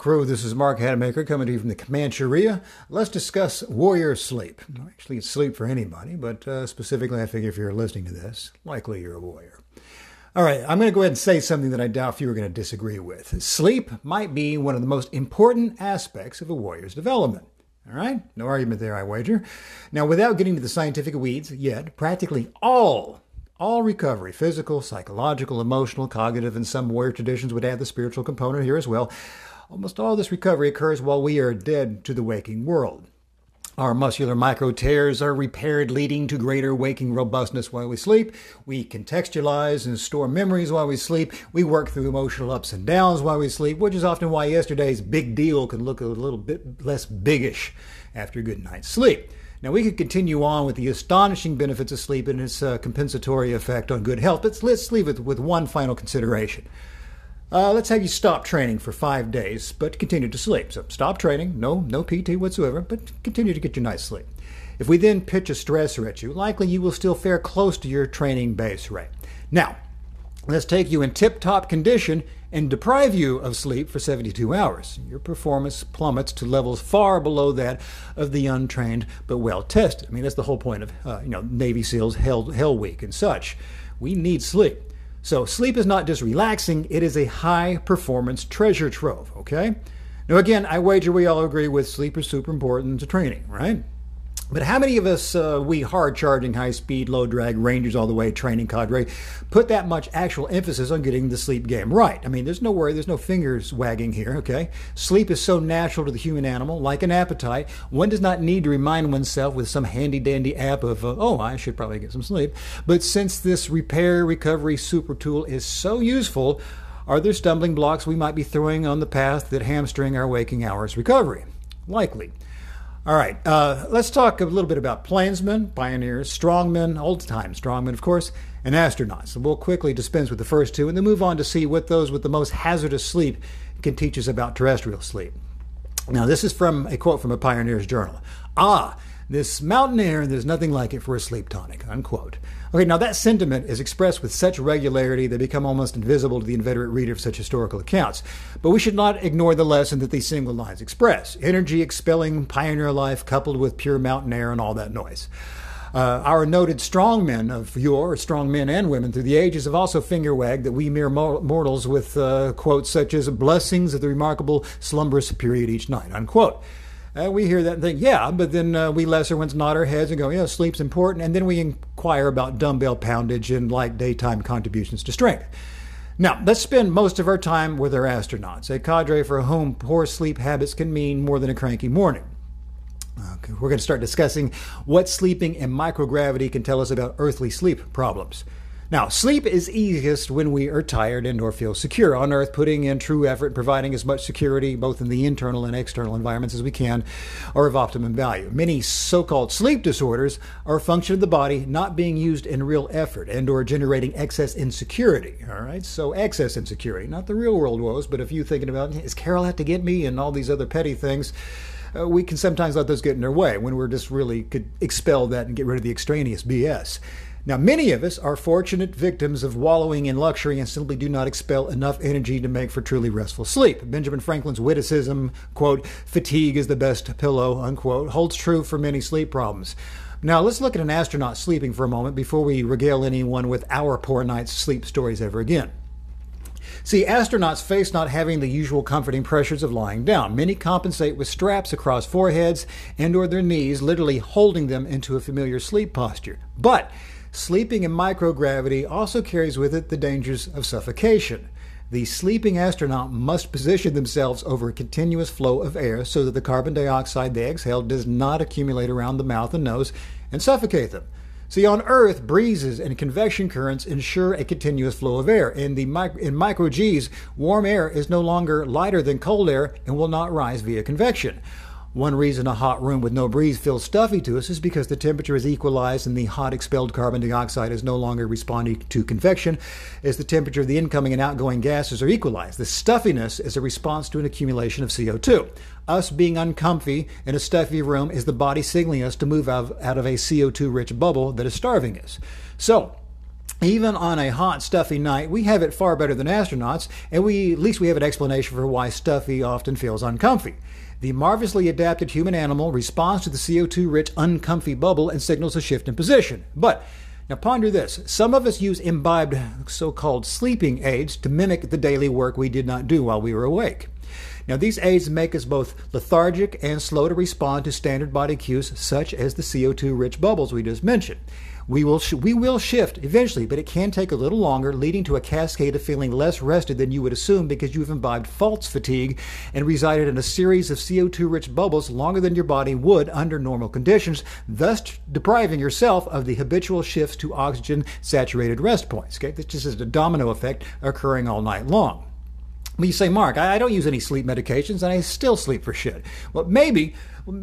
Crew, this is Mark Hatmaker coming to you from the Comancheria. Let's discuss warrior sleep. Actually, it's sleep for anybody, but uh, specifically, I figure if you're listening to this, likely you're a warrior. All right, I'm going to go ahead and say something that I doubt few are going to disagree with. Sleep might be one of the most important aspects of a warrior's development. All right, no argument there, I wager. Now, without getting to the scientific weeds yet, practically all all recovery, physical, psychological, emotional, cognitive, and some warrior traditions would add the spiritual component here as well Almost all this recovery occurs while we are dead to the waking world. Our muscular micro tears are repaired, leading to greater waking robustness while we sleep. We contextualize and store memories while we sleep. We work through emotional ups and downs while we sleep, which is often why yesterday's big deal can look a little bit less biggish after a good night's sleep. Now, we could continue on with the astonishing benefits of sleep and its uh, compensatory effect on good health, but let's leave it with one final consideration. Uh, let's have you stop training for five days, but continue to sleep. So stop training, no, no PT whatsoever, but continue to get your night's sleep. If we then pitch a stressor at you, likely you will still fare close to your training base rate. Now, let's take you in tip top condition and deprive you of sleep for 72 hours. Your performance plummets to levels far below that of the untrained but well tested. I mean, that's the whole point of uh, you know Navy SEALs Hell, Hell Week and such. We need sleep. So, sleep is not just relaxing, it is a high performance treasure trove, okay? Now, again, I wager we all agree with sleep is super important to training, right? But how many of us, uh, we hard charging, high speed, low drag Rangers all the way training cadre, put that much actual emphasis on getting the sleep game right? I mean, there's no worry, there's no fingers wagging here, okay? Sleep is so natural to the human animal, like an appetite. One does not need to remind oneself with some handy dandy app of, uh, oh, I should probably get some sleep. But since this repair recovery super tool is so useful, are there stumbling blocks we might be throwing on the path that hamstring our waking hours recovery? Likely. All right, uh, let's talk a little bit about plainsmen, pioneers, strongmen, old time strongmen, of course, and astronauts. we'll quickly dispense with the first two and then move on to see what those with the most hazardous sleep can teach us about terrestrial sleep. Now, this is from a quote from a pioneer's journal. Ah, this mountain air, and there's nothing like it for a sleep tonic, unquote. Okay, now that sentiment is expressed with such regularity they become almost invisible to the inveterate reader of such historical accounts. But we should not ignore the lesson that these single lines express energy expelling pioneer life coupled with pure mountain air and all that noise. Uh, our noted strong men of yore, strong men and women through the ages, have also finger wagged that we mere mortals with uh, quotes such as blessings of the remarkable slumberous period each night, unquote. Uh, we hear that and think, yeah, but then uh, we lesser ones nod our heads and go, yeah, sleep's important. And then we inquire about dumbbell poundage and light daytime contributions to strength. Now, let's spend most of our time with our astronauts, a cadre for whom poor sleep habits can mean more than a cranky morning. Okay, we're going to start discussing what sleeping in microgravity can tell us about earthly sleep problems. Now, sleep is easiest when we are tired and or feel secure. On Earth, putting in true effort, providing as much security, both in the internal and external environments as we can, are of optimum value. Many so-called sleep disorders are a function of the body not being used in real effort and or generating excess insecurity. All right, so excess insecurity, not the real world woes, but if you thinking about is Carol out to get me and all these other petty things. Uh, we can sometimes let those get in our way when we're just really could expel that and get rid of the extraneous BS. Now, many of us are fortunate victims of wallowing in luxury and simply do not expel enough energy to make for truly restful sleep. Benjamin Franklin's witticism, quote, fatigue is the best pillow, unquote, holds true for many sleep problems. Now, let's look at an astronaut sleeping for a moment before we regale anyone with our poor night's sleep stories ever again. See, astronauts face not having the usual comforting pressures of lying down. Many compensate with straps across foreheads and or their knees, literally holding them into a familiar sleep posture. But Sleeping in microgravity also carries with it the dangers of suffocation. The sleeping astronaut must position themselves over a continuous flow of air so that the carbon dioxide they exhale does not accumulate around the mouth and nose and suffocate them. See, on Earth, breezes and convection currents ensure a continuous flow of air. In the in micro G's, warm air is no longer lighter than cold air and will not rise via convection. One reason a hot room with no breeze feels stuffy to us is because the temperature is equalized and the hot expelled carbon dioxide is no longer responding to convection as the temperature of the incoming and outgoing gases are equalized. The stuffiness is a response to an accumulation of CO2. Us being uncomfy in a stuffy room is the body signaling us to move out, of a CO2 rich bubble that is starving us. So, even on a hot, stuffy night, we have it far better than astronauts, and we at least we have an explanation for why stuffy often feels uncomfy. The marvelously adapted human animal responds to the CO2 rich, uncomfy bubble and signals a shift in position. But now ponder this. Some of us use imbibed so called sleeping aids to mimic the daily work we did not do while we were awake. Now, these aids make us both lethargic and slow to respond to standard body cues, such as the CO2 rich bubbles we just mentioned. We will, sh- we will shift eventually, but it can take a little longer, leading to a cascade of feeling less rested than you would assume because you've imbibed false fatigue and resided in a series of CO2 rich bubbles longer than your body would under normal conditions, thus depriving yourself of the habitual shifts to oxygen saturated rest points. Okay? This just is a domino effect occurring all night long. You say, Mark, I don't use any sleep medications and I still sleep for shit. Well, maybe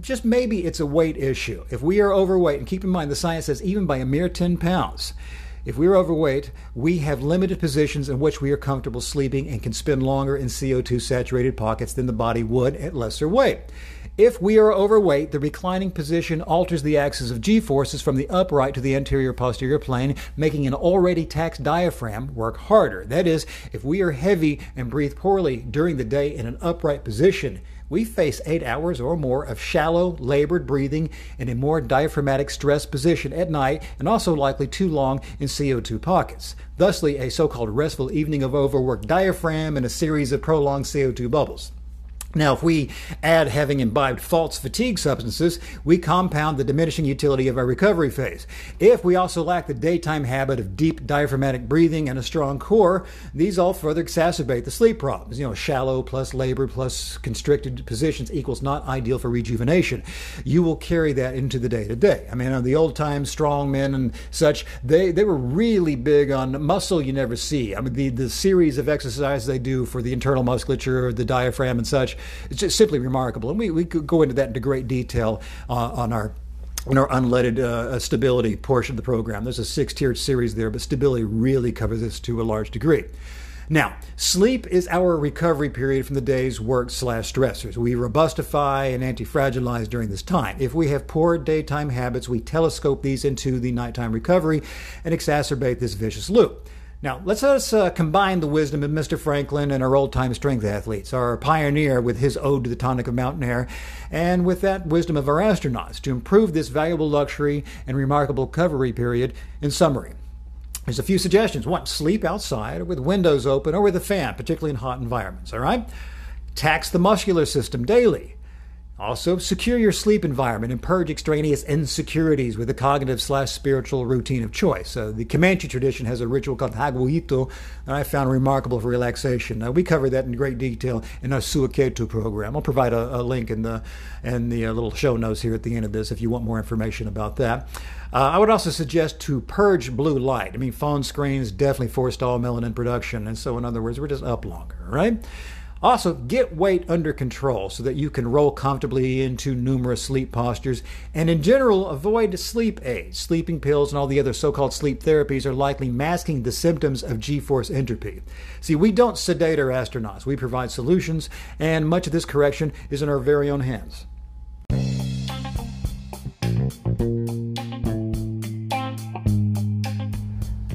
just maybe it's a weight issue. If we are overweight, and keep in mind the science says even by a mere 10 pounds, if we're overweight, we have limited positions in which we are comfortable sleeping and can spend longer in CO2 saturated pockets than the body would at lesser weight. If we are overweight, the reclining position alters the axis of g forces from the upright to the anterior posterior plane, making an already taxed diaphragm work harder. That is, if we are heavy and breathe poorly during the day in an upright position, we face eight hours or more of shallow, labored breathing in a more diaphragmatic stress position at night, and also likely too long in CO2 pockets. Thusly, a so called restful evening of overworked diaphragm and a series of prolonged CO2 bubbles. Now, if we add having imbibed false fatigue substances, we compound the diminishing utility of our recovery phase. If we also lack the daytime habit of deep diaphragmatic breathing and a strong core, these all further exacerbate the sleep problems. You know, shallow plus labor plus constricted positions equals not ideal for rejuvenation. You will carry that into the day to day. I mean, the old time strong men and such, they, they were really big on muscle you never see. I mean, the, the series of exercises they do for the internal musculature, the diaphragm, and such it's just simply remarkable. And we, we could go into that into great detail uh, on our in our unleaded uh, stability portion of the program. There's a six tiered series there, but stability really covers this to a large degree. Now, sleep is our recovery period from the day's work slash stressors. We robustify and anti-fragilize during this time. If we have poor daytime habits, we telescope these into the nighttime recovery and exacerbate this vicious loop. Now, let's us uh, combine the wisdom of Mr. Franklin and our old time strength athletes, our pioneer with his ode to the tonic of mountain air, and with that wisdom of our astronauts to improve this valuable luxury and remarkable recovery period. In summary, there's a few suggestions. One, sleep outside with windows open or with a fan, particularly in hot environments, all right? Tax the muscular system daily. Also, secure your sleep environment and purge extraneous insecurities with a cognitive slash spiritual routine of choice. The Comanche tradition has a ritual called Haguito that I found remarkable for relaxation. We cover that in great detail in our Suakhet'u program. I'll provide a, a link in the, in the uh, little show notes here at the end of this if you want more information about that. Uh, I would also suggest to purge blue light. I mean, phone screens definitely forestall melanin production, and so in other words, we're just up longer, right? Also, get weight under control so that you can roll comfortably into numerous sleep postures. And in general, avoid sleep aids. Sleeping pills and all the other so called sleep therapies are likely masking the symptoms of G force entropy. See, we don't sedate our astronauts, we provide solutions, and much of this correction is in our very own hands.